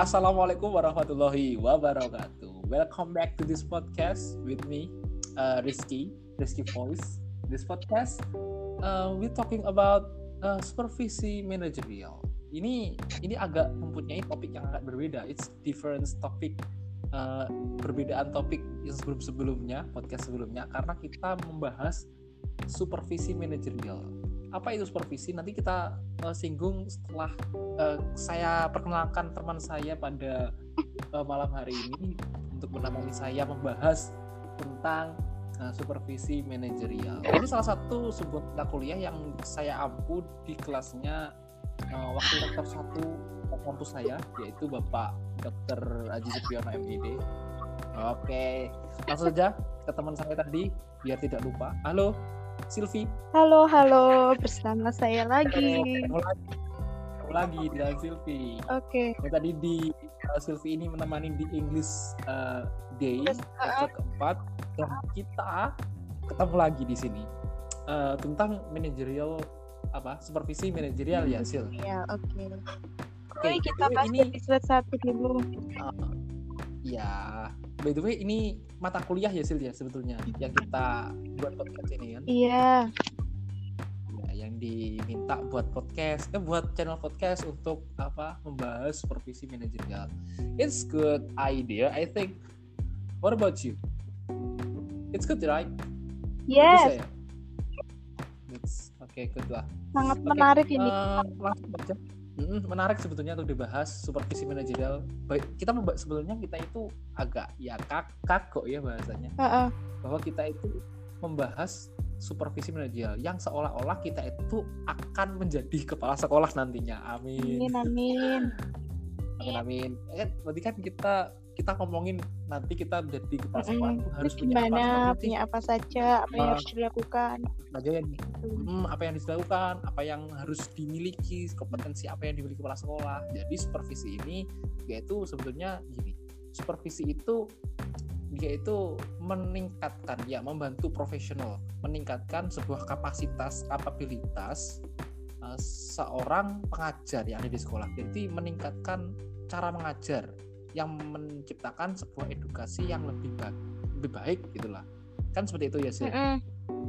Assalamualaikum warahmatullahi wabarakatuh. Welcome back to this podcast with me, uh, Rizky, Rizky Voice. This podcast, uh, we talking about uh, supervisi managerial. Ini ini agak mempunyai topik yang agak berbeda. It's different topic, uh, perbedaan topik yang sebelum sebelumnya podcast sebelumnya karena kita membahas supervisi manajerial. Apa itu supervisi? Nanti kita uh, singgung setelah uh, saya perkenalkan teman saya pada uh, malam hari ini untuk menemani saya membahas tentang uh, supervisi manajerial. Ini salah satu sebuah mata kuliah yang saya ampu di kelasnya uh, waktu rektor satu kampus saya yaitu Bapak Dr. Aji Supriyono MID. Oke, langsung saja ke teman saya tadi biar tidak lupa. Halo, Silvi. Halo, halo, bersama saya lagi. Ketemu lagi, ketemu lagi dengan Silvi. Oke. Yang tadi di uh, Silvi ini menemani di English uh, Day Yes, episode keempat dan kita ketemu lagi di sini uh, tentang manajerial apa supervisi manajerial ya Sil. Iya, oke. Oke, Oke, kita the way, bahas ini episode satu dulu. uh, ya by the way ini mata kuliah ya Sil ya sebetulnya yang kita buat podcast ini kan. Iya, Ya, yang diminta buat podcast, eh buat channel podcast untuk apa membahas supervisi manajerial. It's good idea, I think. What about you? It's good, right? Yes, ya? It's oke, good lah. sangat Oke, menarik ini. eh, langsung aja. Menarik sebetulnya untuk dibahas supervisi manajerial. Baik, kita sebetulnya kita itu agak ya kak kagok ya bahasanya Heeh. bahwa kita itu membahas supervisi manajerial yang seolah-olah kita itu akan menjadi kepala sekolah nantinya. Amin. Amin, amin. Amin amin. Eh, berarti kan kita kita ngomongin nanti kita kepala sekolah Mm-mm. itu harus punya apa gimana, seperti punya apa saja, apa yang Ah. harus dilakukan. aja yang hmm, apa yang dilakukan, apa yang harus dimiliki, kompetensi apa yang dimiliki kepala sekolah. Jadi supervisi ini yaitu sebetulnya gini. Supervisi itu dia itu meningkatkan ya membantu profesional, meningkatkan sebuah kapasitas, kapabilitas uh, seorang pengajar yang ada di sekolah. Jadi meningkatkan cara mengajar yang menciptakan sebuah edukasi yang lebih baik, lebih baik gitulah. Kan seperti itu ya sih Mm-mm.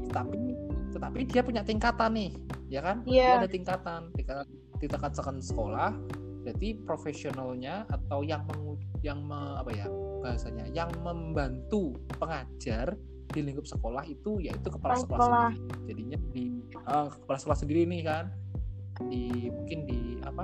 tapi tetapi dia punya tingkatan nih ya kan Iya. dia ada tingkatan tingkatan tingkatan sekolah jadi profesionalnya atau yang mengu, yang me- apa ya bahasanya yang membantu pengajar di lingkup sekolah itu yaitu kepala sekolah, sekolah. sendiri jadinya di eh, kepala sekolah sendiri nih kan di mungkin di apa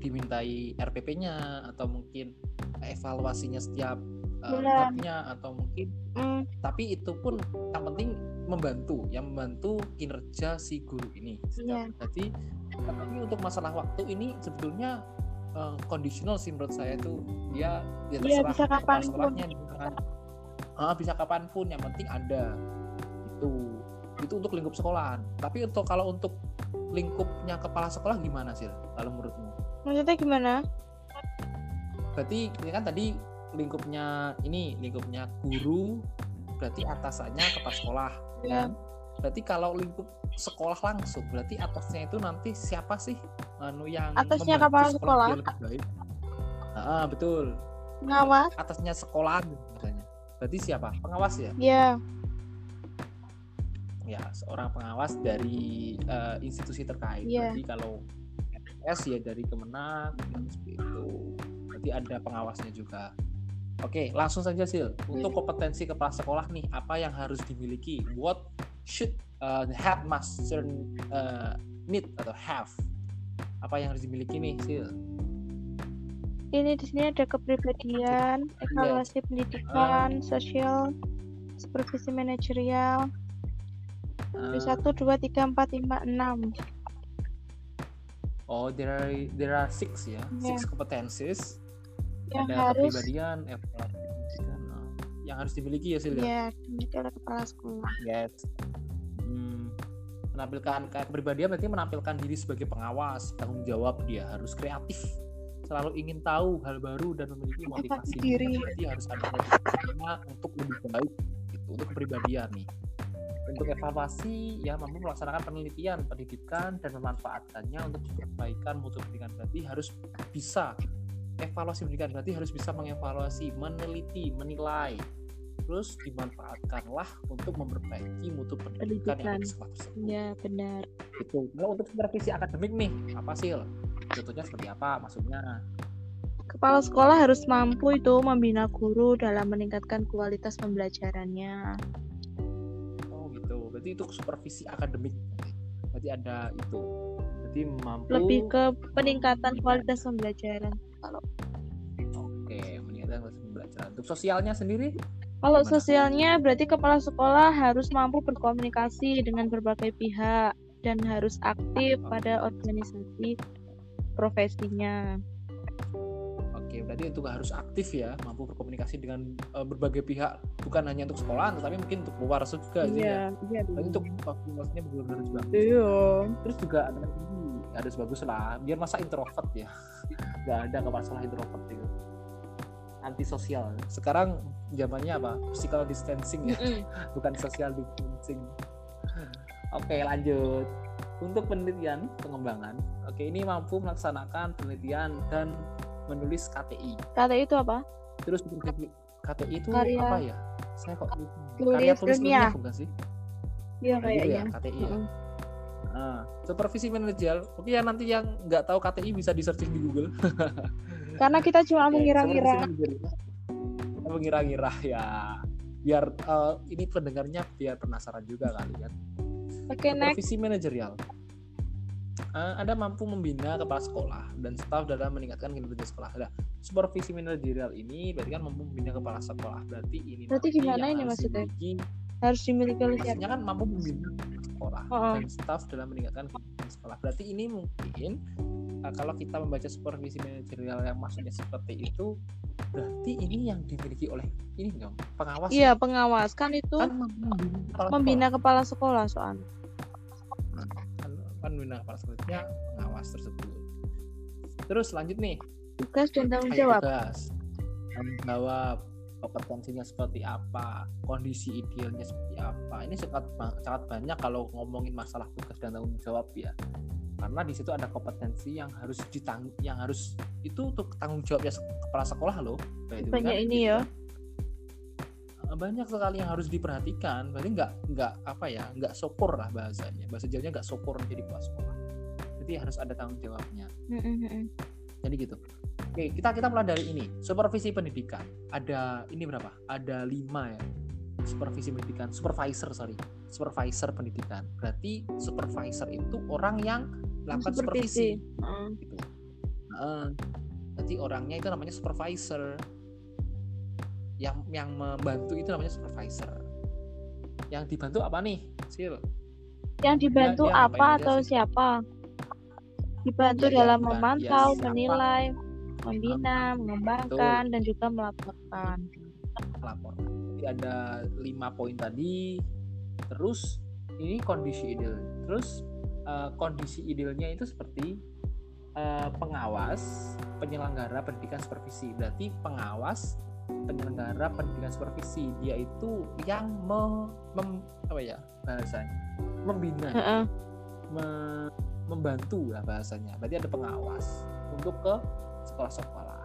dimintai RPP-nya atau mungkin evaluasinya setiap babnya atau mungkin. Mm, tapi itu pun yang penting membantu yang membantu kinerja si guru ini. Iya. jadi tapi untuk masalah waktu ini sebetulnya eh, conditional sih menurut saya itu dia dia Iya, terserah bisa kepala kapan pun. sekolahnya misalkan Ah, bisa kapan pun yang penting ada. Itu itu untuk lingkup sekolahan. Tapi untuk kalau untuk lingkupnya kepala sekolah gimana sih kalau menurutmu Maksudnya gimana? berarti ini kan tadi lingkupnya ini lingkupnya guru berarti atasannya kepala sekolah Iya. kan? berarti kalau lingkup sekolah langsung berarti atasnya itu nanti siapa sih anu yang Atasnya kepala sekolah? lebih baik ah betul Pengawas? atasnya sekolah misalnya berarti siapa pengawas ya Iya. ya seorang pengawas dari eh, institusi terkait Iya. berarti kalau S ya dari Kemenag seperti itu. Berarti ada pengawasnya juga. Oke langsung saja sil. Untuk kompetensi kepala sekolah nih apa yang harus dimiliki? What should uh, headmaster uh, need atau have? Apa yang harus dimiliki nih sil? Ini di sini ada kepribadian, evaluasi pendidikan, sosial, supervisi manajerial. Uh, Ada satu, dua, tiga, empat, lima, enam. Oh there are there are six ya Iya. six competencies Yang ada harus kepribadian evaluasi pendidikan, uh, yang harus dimiliki ya sil ya? ya dimiliki oleh kepala sekolah. Yes. Hmm, menampilkan kayak kepribadian berarti menampilkan diri sebagai pengawas, tanggung jawab dia harus kreatif, selalu ingin tahu hal baru dan memiliki motivasi. diri. Berarti harus ada motivasinya untuk lebih baik gitu untuk kepribadian nih. Untuk evaluasi ya mampu melaksanakan penelitian, pendidikan dan memanfaatkannya untuk perbaikan mutu pendidikan berarti harus bisa evaluasi pendidikan berarti harus bisa mengevaluasi meneliti menilai terus dimanfaatkanlah untuk memperbaiki mutu pendidikan, yang ada di sekolah tersebut. Ya, benar. Itu. Kalau untuk supervisi akademik nih, apa sih? Contohnya seperti apa maksudnya? Kepala sekolah harus mampu itu membina guru dalam meningkatkan kualitas pembelajarannya. Berarti itu supervisi akademik. Berarti ada itu. Berarti mampu Lebih ke peningkatan kualitas pembelajaran. Kalau Oke, meningkatkan kualitas pembelajaran. Untuk sosialnya sendiri kalau Gimana? sosialnya berarti kepala sekolah harus mampu berkomunikasi dengan berbagai pihak dan harus aktif pada organisasi profesinya. Oke, berarti itu harus aktif ya, mampu berkomunikasi dengan eh, berbagai pihak, bukan hanya untuk sekolahan, tetapi mungkin untuk luar juga sih ya. iya. Berarti untuk komunikasinya benar-benar harus bagus. Iya. Terus juga ada lagi, harus bagus lah, biar masa introvert ya, nggak ada kepala sekolah introvert gitu. Antisosial. Sekarang zamannya apa? Physical distancing ya, bukan social distancing. Oke, lanjut. Untuk penelitian pengembangan, oke ini mampu melaksanakan penelitian dan menulis KTI. Kata itu apa? Terus KTI itu Karya- apa ya? Saya kok. Tulis karya tulis ilmiah. ilmiah bukan sih? Iya Kayak kayaknya. ya, KTI ya. Mm-mm. Nah, supervisi manajerial. Oke ya nanti yang nggak tahu KTI bisa di searching di Google. Karena kita cuma mengira-ngira. Mengira-ngira ya. Biar eh, ini pendengarnya biar penasaran juga kali kan. Oke, next. Supervisi manajerial. Eh, Anda mampu membina kepala sekolah dan staf dalam meningkatkan kinerja sekolah. Nah, supervisi manajerial ini berarti kan mampu membina kepala sekolah. Berarti ini Berarti gimana ini maksudnya? dimiliki Harus dimiliki oleh siapa? kan mampu membina sekolah Oh. dan staf dalam meningkatkan kinerja sekolah. Berarti ini mungkin uh, kalau kita membaca supervisi manajerial yang maksudnya seperti itu, berarti ini yang dimiliki oleh ini dong pengawas. Iya, ya? pengawas kan itu kan membina kepala membina kepala sekolah soalnya. Kan, membina kepala sekolahnya pengawas tersebut. Terus lanjut nih, Tugas dan tanggung jawab. tugas. Tanggung jawab kompetensinya seperti apa, kondisi idealnya seperti apa. Ini sangat sangat banyak kalau ngomongin masalah tugas dan tanggung jawab ya. Karena di situ ada kompetensi yang harus ditang yang harus itu untuk tanggung jawabnya kepala sekolah loh. Gitu Banyak kan, ini gitu ya. kan. Banyak sekali yang harus diperhatikan. Berarti nggak nggak apa ya, nggak sopor lah bahasanya. Bahasa Jawanya nggak sopor jadi kepala sekolah. Jadi harus ada tanggung jawabnya. Jadi gitu. Oke, kita kita mulai dari ini. Supervisi pendidikan. Ada ini berapa? Ada lima ya. Supervisi pendidikan, supervisor sorry, supervisor pendidikan. Berarti supervisor itu orang yang melakukan supervisi. Supervisi. Heeh. Gitu. Heeh. Berarti orangnya itu namanya supervisor. Yang yang membantu itu namanya supervisor. Yang dibantu apa nih? Sil. Yang dibantu ngapain apa atau sih? siapa? Dibantu Ya, ya, dalam bukan. memantau, Ya, siapa? menilai, membina, mengembangkan, dan juga melaporkan. lapor. Jadi ada lima poin tadi. Terus ini kondisi ideal. Terus eh, kondisi idealnya itu seperti eh, pengawas, penyelenggara pendidikan supervisi. Berarti pengawas, penyelenggara pendidikan supervisi dia itu yang me, mem- apa ya bahasanya membina, Heeh. me- membantu lah bahasanya. Berarti ada pengawas untuk ke sekolah-sekolah.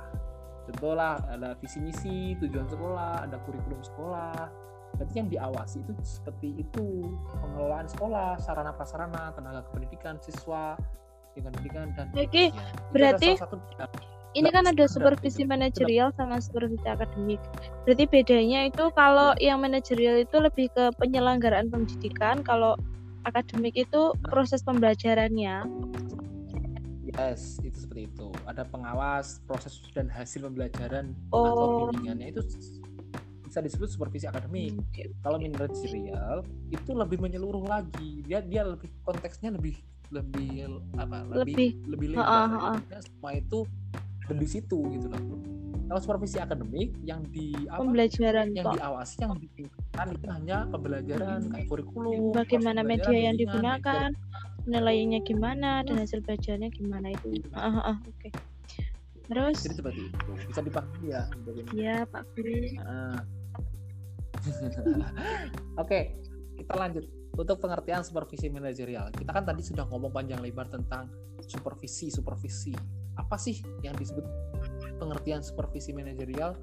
Contohlah ada visi misi, tujuan sekolah, ada kurikulum sekolah. Berarti yang diawasi itu seperti itu pengelolaan sekolah, sarana prasarana, tenaga kependidikan, siswa, lingkungan pendidikan dan Oke, adalah berarti salah satu Ini kan ada supervisi manajerial sama supervisi akademik. Berarti bedanya itu kalau yang manajerial itu lebih ke penyelenggaraan pendidikan, kalau akademik itu proses pembelajarannya. Yes, itu seperti itu. Ada pengawas, proses dan hasil pembelajaran Oh. atau bimbingannya itu bisa disebut supervisi akademik. Kalau manajerial itu lebih menyeluruh lagi. Dia dia lebih konteksnya lebih lebih apa? Lebih lebih Ha-ha, lebar. Jadi Semua itu di situ gitu loh. Kalau supervisi akademik yang di apa? Pembelajaran yang toh. diawasi yang ditingkatkan itu hanya pembelajaran Hmm. kayak kurikulum, Bagaimana media yang digunakan, penilaiannya gimana, dan hasil belajarnya gimana itu. Iya. Ah, ah, ah, Oke. Terus, Jadi seperti itu. Bisa dipahami ya. bagaimana. ya Pak Guru. Ah. Oke, kita lanjut untuk pengertian supervisi manajerial. Kita kan tadi sudah ngomong panjang lebar tentang supervisi, supervisi. Apa sih yang disebut pengertian supervisi manajerial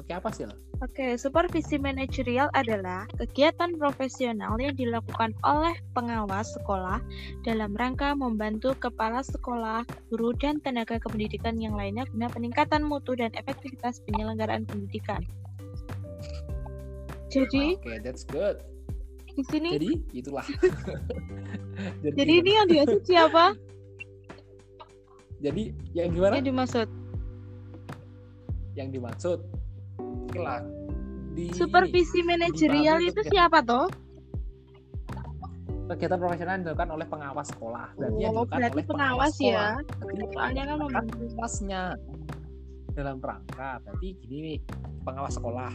Oke, apa sih? Oke, supervisi manajerial adalah kegiatan profesional yang dilakukan oleh pengawas sekolah dalam rangka membantu kepala sekolah, guru, dan tenaga kependidikan yang lainnya guna peningkatan mutu dan efektivitas penyelenggaraan pendidikan. Jadi, Oke, that's good. di sini, Jadi itulah. jadi, jadi ini yang dimaksud siapa? Jadi yang gimana? Yang dimaksud Yang dimaksud kelak di supervisi manajerial itu kegiatan- siapa toh? kegiatan profesional yang dilakukan oleh pengawas sekolah. Berarti yang Oh, dilakukan berarti oleh pengawas ya. sekolah. Soalnya kan Pengawasnya dalam rangka berarti gini nih pengawas sekolah.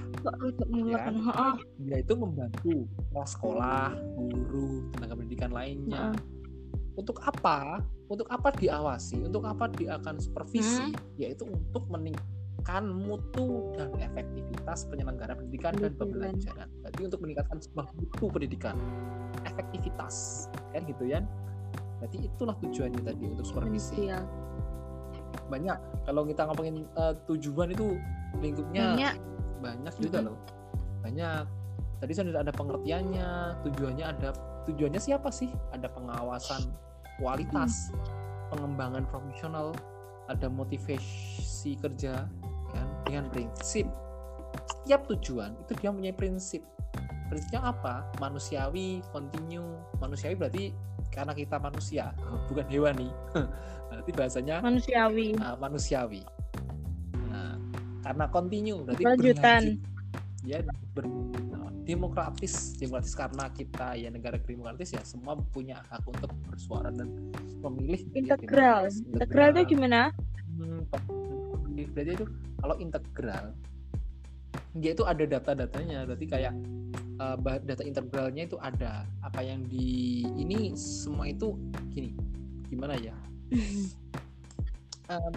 Ya. Heeh. dia itu membantu kepala sekolah guru tenaga pendidikan lainnya. Untuk apa? Untuk apa diawasi? Untuk apa dia akan supervisi? Hmm. yaitu untuk meningkatkan mutu dan efektivitas penyelenggaraan pendidikan dan pembelajaran. Berarti untuk meningkatkan sebuah mutu pendidikan. Efektivitas. Kan gitu ya? Berarti itulah tujuannya tadi untuk supervisi. Manajerial. banyak. Kalau kita ngomongin eh, tujuan itu lingkupnya Banyak. banyak juga Mhm. loh. Banyak. Tadi sudah ada pengertiannya tujuannya ada tujuannya siapa sih ada pengawasan kualitas pengembangan profesional ada motivasi kerja kan dengan prinsip setiap tujuan itu dia punya prinsip prinsipnya apa manusiawi kontinu manusiawi berarti karena kita manusia bukan hewan nih berarti bahasanya manusiawi. uh, manusiawi. Nah, karena kontinu berarti Berkelanjutan. berlanjut. Ya ber, demokratis, demokratis karena kita ya negara demokratis ya semua punya hak untuk bersuara dan memilih. ya, Integral. demokratis. Integral itu gimana? Hmm, berarti itu kalau integral dia itu ada data-datanya berarti kayak uh, data integralnya itu ada apa yang di ini semua itu gini gimana ya Em,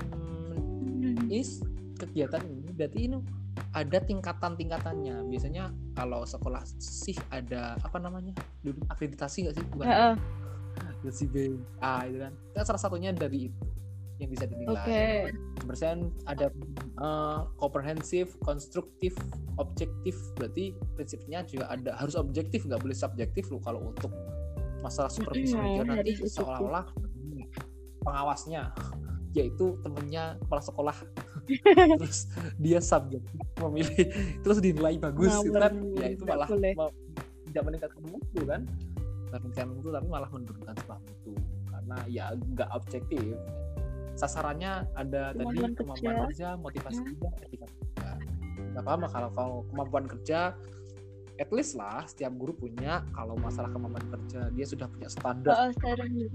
ini kegiatan ini berarti ini ada tingkatan-tingkatannya. Biasanya kalau sekolah sih ada apa namanya? Dulu akreditasi nggak sih? Bukan. Heeh. Akreditasi B, A itu kan. Itu salah satunya dari itu yang bisa dinilai. Oke. Persen ada eh, komprehensif, konstruktif, objektif. Berarti prinsipnya juga ada harus objektif, nggak boleh subjektif loh kalau untuk masalah supervisi Mm-mm, mengajar nanti seolah-olah pengawasnya yaitu temennya kepala sekolah terus dia subjektif memilih terus dinilai bagus Ngawur, gitu kan ya itu malah boleh. ma- tidak meningkatkan mutu kan Tidak meningkatkan mutu tapi malah menurunkan sebuah mutu karena ya nggak objektif sasarannya ada tadi Kemampuan kemampuan kerja. kerja motivasi Hmm. kerja etika kerja nggak kalau kalau kemampuan kerja at least lah setiap guru punya kalau masalah kemampuan kerja dia sudah punya standar Oh,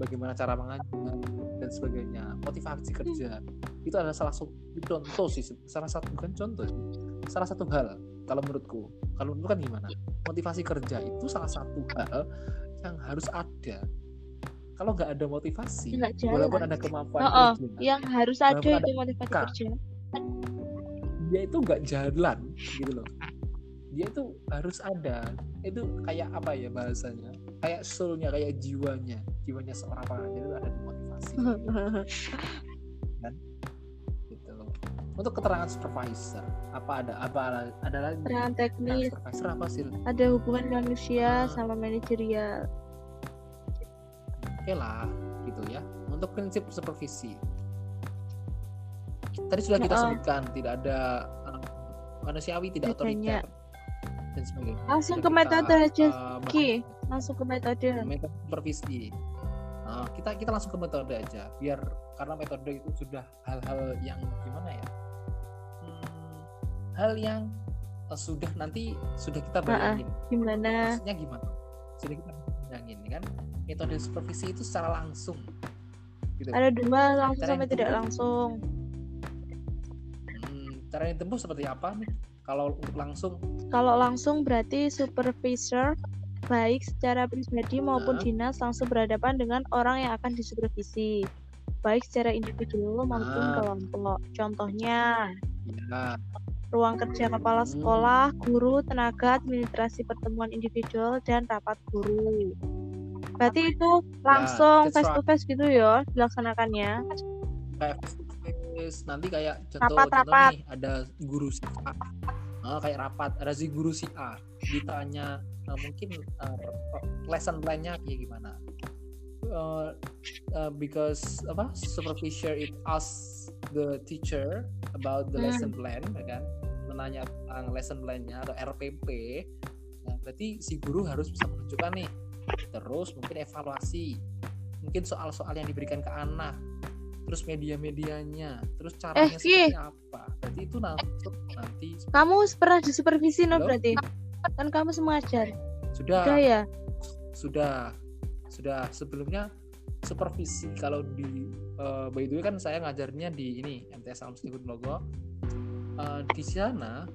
bagaimana cara mengajar dan sebagainya motivasi kerja. Itu adalah salah satu contoh sih salah satu bukan contoh salah satu hal kalau menurutku. Kalau menurut kan gimana? Motivasi kerja itu salah satu hal yang harus ada. Kalau nggak ada motivasi Nggak jalan. walaupun ada kemampuan Oh, oh, kerja yang harus ada itu motivasi kerja. dia itu nggak jalan gitu loh dia itu harus ada. Itu kayak apa ya bahasanya? Kayak soulnya kayak jiwanya. Jiwanya seorang pengajar itu ada di motivasi. Gitu untuk keterangan supervisor apa ada apa ada lagi? Peran Keterangan teknis, supervisor apa sih? Ada hubungan manusia Ah. sama manajerial. oke lah gitu ya. Untuk prinsip supervisi. Tadi sudah kita Heeh. sebutkan tidak ada eh, manusiawi tidak otoriter dan sebagainya Langsung ke metode aja, Ki. bahas. Langsung ke metode. metode supervisi Nah, kita kita langsung ke metode aja biar karena metode itu sudah hal-hal yang gimana ya Hmm, hal yang eh, sudah nanti sudah kita bayangin Gimana? maksudnya gimana sudah kita bayangin kan metode supervisi itu secara langsung gitu Ada dua langsung Cara sama tidak langsung. Hmm, cara yang ditempuh seperti apa nih kalau untuk langsung Kalau langsung berarti supervisor baik secara pribadi maupun Nah. dinas langsung berhadapan dengan orang yang akan disupervisi. Baik secara individu maupun Nah. kelompok. Contohnya, ya ruang kerja kepala Hmm. sekolah, guru, tenaga, administrasi pertemuan individual, dan rapat guru. Berarti itu langsung that's face to face gitu ya dilaksanakannya. kayak face to face nanti kayak contoh Rapat, contoh rapat. nih ada guru si A. Ah, kayak rapat ada si guru si A. Ditanya eh, mungkin eh, lesson plan-nya kayak gimana? Eh, eh, because apa supervisor it asks the teacher about the Hmm. lesson plan ya kan? Menanya tentang lesson plan-nya atau RPP nah berarti si guru harus bisa menunjukkan nih terus mungkin evaluasi mungkin soal-soal yang diberikan ke anak terus media-medianya terus caranya Eh, seperti apa berarti itu nanti nanti Kamu pernah disupervisi no berarti? Kan kamu semua ajar. sudah Udah ya? sudah sudah sebelumnya supervisi kalau di eh, by the way kan saya ngajarnya di ini MTS Gunung Logo Eh, di sana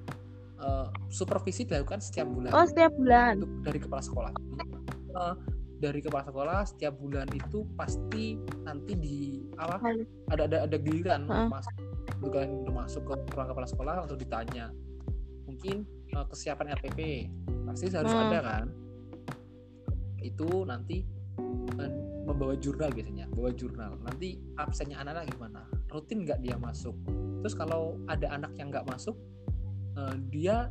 eh, supervisi dilakukan setiap bulan Oh setiap bulan. untuk dari kepala sekolah. Eh, dari kepala sekolah setiap bulan itu pasti nanti di apa ada. ada ada giliran untuk masuk. Untuk kalian untuk masuk ke ruang kepala sekolah untuk ditanya. Mungkin eh, kesiapan RPP pasti harus Hmm. ada kan? Itu nanti eh, membawa jurnal biasanya bawa jurnal. Nanti absennya anak-anak gimana? Rutin nggak dia masuk? Terus kalau ada anak yang nggak masuk eh, dia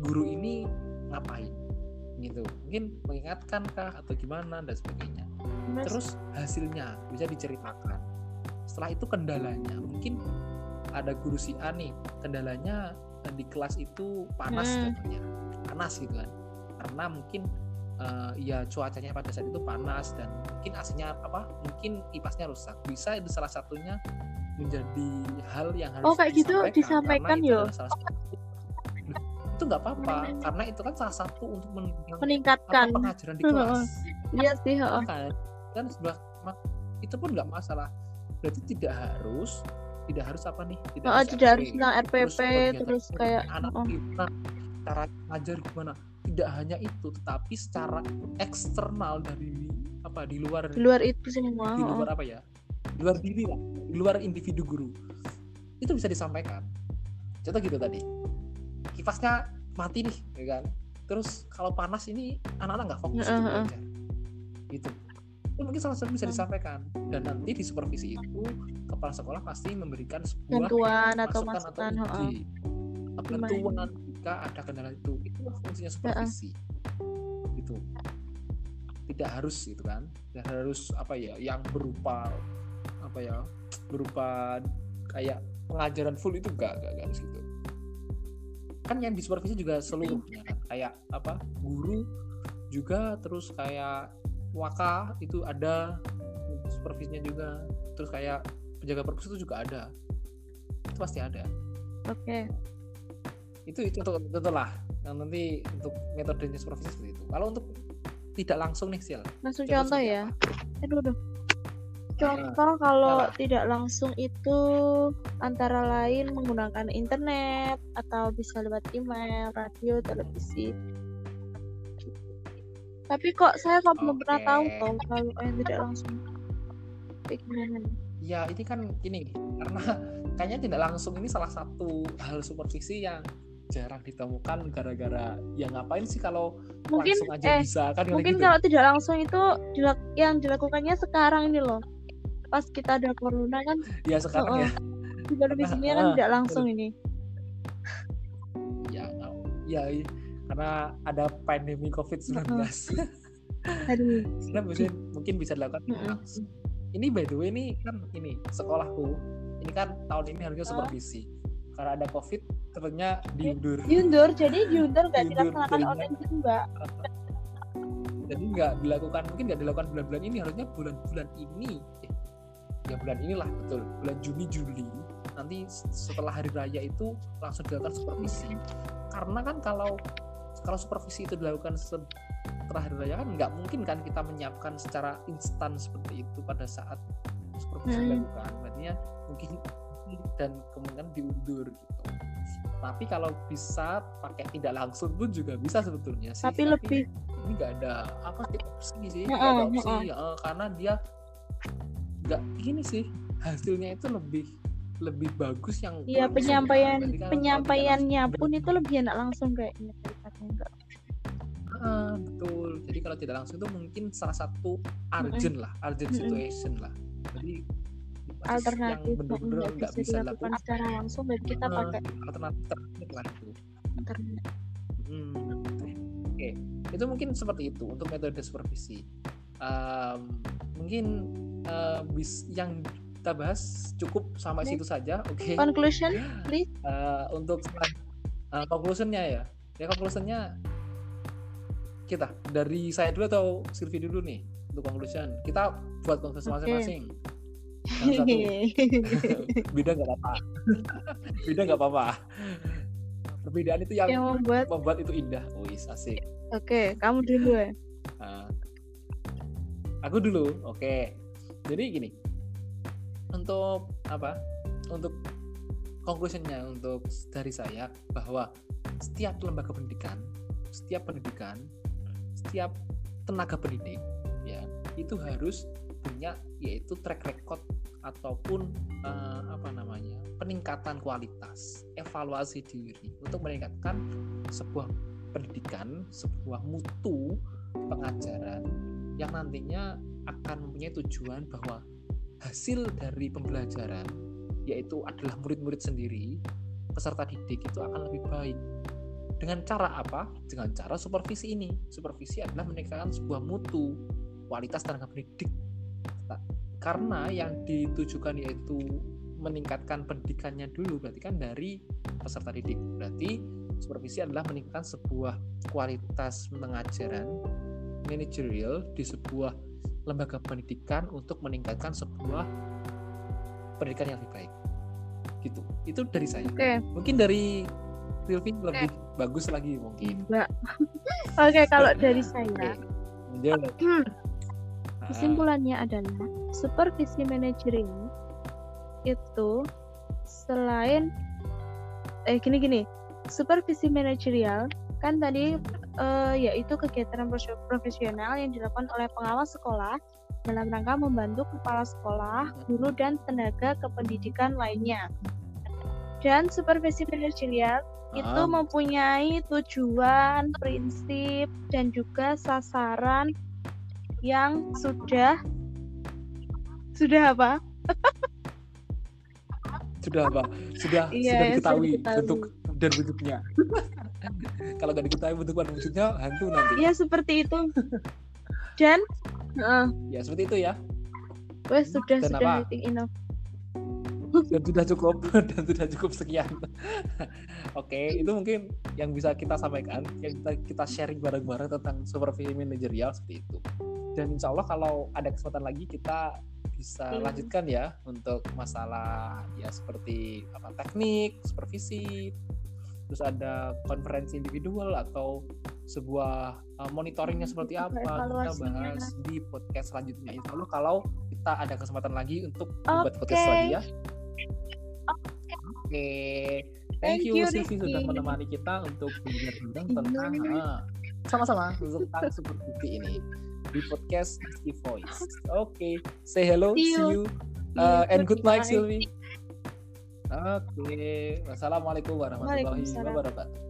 guru ini ngapain gitu. Mungkin mengingatkan kah atau gimana dan sebagainya. Mas, terus hasilnya bisa diceritakan. Setelah itu kendalanya mungkin ada guru si A nih kendalanya di kelas itu panas Hmm. contohnya panas gitu kan. Karena mungkin eh, ya cuacanya pada saat itu panas dan mungkin AC-nya apa mungkin kipasnya rusak. Bisa itu salah satunya menjadi hal yang harus Oh, kayak gitu disampaikan yo. salah satu- itu nggak apa-apa. Karena itu kan salah satu untuk menunjang apa, meningkatkan. pengajaran di kelas. Iya sih, heeh. kan kan sebelah itu pun nggak masalah. Berarti tidak harus tidak harus apa nih? Tidak Heeh, tidak harus tentang RPP terus ini, kayak anak heeh. gimana cara ngajar gimana? Tidak hanya itu tetapi secara eksternal dari apa di luar di luar itu semua. di luar apa ya? Di luar diri lah di luar individu guru. Itu bisa disampaikan. Contoh gitu tadi kipasnya mati nih ya kan? Terus kalau panas ini anak-anak nggak fokus belajar gitu. Itu mungkin salah satu bisa disampaikan. Dan nanti di supervisi itu kepala sekolah pasti memberikan sebuah Bantuan atau masukan atau heeh. ide bantuan jika ada kendala itu itu fungsinya supervisi. Itu tidak harus gitu kan. Tidak harus apa ya yang berupa apa ya berupa kayak pengajaran full itu enggak enggak, enggak harus gitu kan yang disupervisi juga seluruhnya kan kayak apa guru juga terus kayak waka itu ada supervisinya juga terus kayak penjaga perpus itu juga ada itu pasti ada Oke. itu itu untuk tentulah yang nanti untuk metodenya supervisi seperti itu kalau untuk tidak langsung nih sil Langsung Contoh ya. apa? Aduh, aduh. Contoh kalau apa? tidak langsung itu antara lain menggunakan internet atau bisa lewat email, radio, televisi. Tapi kok saya kok belum pernah tahu toh kalau yang tidak langsung. Kayak gimana? nih? ya ini kan gini karena kayaknya tidak langsung ini salah satu hal supervisi yang jarang ditemukan gara-gara ya ngapain sih kalau Mungkin langsung aja eh bisa kan mungkin gitu. kalau tidak langsung itu dilak- yang dilakukannya sekarang ini loh. Pas kita ada corona kan ya sekarang Oh, ya. Supervisinya kan ah, tidak langsung ini. ya ya karena ada pandemi COVID-19 Aduh. Karena mungkin, mungkin bisa dilakukan Mm-mm. langsung. Ini by the way ini kan ini sekolahku. Ini kan tahun ini harusnya supervisi karena ada COVID ternyata diundur. Diundur, jadi diundur nggak dilaksanakan online gitu nggak? jadi nggak dilakukan mungkin nggak dilakukan bulan-bulan ini harusnya bulan-bulan ini. eh, ya bulan inilah betul. Bulan Juni Juli. Nanti setelah hari raya itu langsung dilakukan supervisi. Karena kan kalau kalau supervisi itu dilakukan setelah hari raya kan nggak mungkin kan kita menyiapkan secara instan seperti itu pada saat supervisi Hmm. dilakukan. Berarti mungkin dan kemungkinan diundur gitu. Tapi kalau bisa pakai tidak langsung pun juga bisa sebetulnya sih. Tapi lebih ini nggak ada apa sih opsi sih nggak ada opsi ya, karena dia nggak gini sih hasilnya itu lebih lebih bagus yang Iya langsung penyampaian kan. Penyampaiannya tidak pun itu lebih enak langsung kayaknya daripada enggak. langsung- Ah, betul jadi kalau tidak langsung itu mungkin salah satu urgent lah urgent situation lah jadi alternatif yang benar-benar nggak bisa dilakukan secara langsung dan kita pakai alternatif terakhir lah itu. Hmm, Oke, itu mungkin seperti itu untuk metode supervisi. Em, mungkin eh, bis yang kita bahas cukup sampai Oke. situ saja. Oke. Conclusion, please. Eh, untuk eh, conclusionnya ya, ya conclusionnya kita dari saya dulu atau Silvi dulu nih untuk conclusion. Kita buat conclusion Oke. masing-masing. Beda nggak apa-apa. beda nggak apa-apa. Perbedaan itu yang yang membuat membuat itu indah. Wis asik. oke kamu dulu ya aku dulu, oke. Jadi gini, untuk apa? Untuk conclusionnya untuk dari saya bahwa setiap lembaga pendidikan, setiap pendidikan, setiap tenaga pendidik, ya itu harus punya yaitu track record ataupun eh, apa namanya peningkatan kualitas, evaluasi diri untuk meningkatkan sebuah pendidikan, sebuah mutu pengajaran yang nantinya akan mempunyai tujuan bahwa hasil dari pembelajaran yaitu adalah murid-murid sendiri peserta didik itu akan lebih baik dengan cara apa? Dengan cara supervisi ini. Supervisi adalah meningkatkan sebuah mutu kualitas tenaga pendidik. Nah, Karena yang ditujukan yaitu meningkatkan pendidikannya dulu berarti kan dari peserta didik. Berarti supervisi adalah meningkatkan sebuah kualitas pengajaran manajerial di sebuah lembaga pendidikan untuk meningkatkan sebuah pendidikan yang lebih baik. Gitu. Itu dari saya. oke Mungkin dari Silvi lebih bagus lagi mungkin. oke kalau dari saya Lanjut. hmm, Ah, kesimpulannya adalah supervisi manajerial itu selain eh gini gini supervisi manajerial kan tadi eh, yaitu kegiatan profesional yang dilakukan oleh pengawas sekolah dalam rangka membantu kepala sekolah, guru dan tenaga kependidikan lainnya. Dan supervisi manajerial itu ah, mempunyai tujuan, prinsip, dan juga sasaran yang sudah sudah apa? sudah apa? Sudah Iya, sudah yang diketahui sudah diketahui. bentuk dan wujudnya. Kalau nggak diketahui bentuk dan wujudnya hantu nanti. Ya seperti itu. Dan eh, Ya seperti itu ya. wes sudah Dan sudah apa? Enough. Dan sudah cukup dan sudah cukup sekian. Oke, itu mungkin yang bisa kita sampaikan, yang kita kita sharing bareng-bareng tentang supervisi manajerial seperti itu. Dan insya Allah kalau ada kesempatan lagi kita bisa Iya. lanjutkan ya untuk masalah ya seperti apa teknik, supervisi, terus ada konferensi individual atau sebuah uh, monitoringnya seperti apa kita bahas di podcast selanjutnya. Insya Allah kalau kita ada kesempatan lagi untuk membuat podcast lagi ya. Oke. Thank, Thank you, you, Silvi sudah menemani kita untuk Iya. tentang ah, sama-sama tentang supervisi ini di podcast Rizky Voice. Oke. Say hello See see you. you, uh, and good night Goodbye. Oke, wassalamualaikum warahmatullahi wabarakatuh.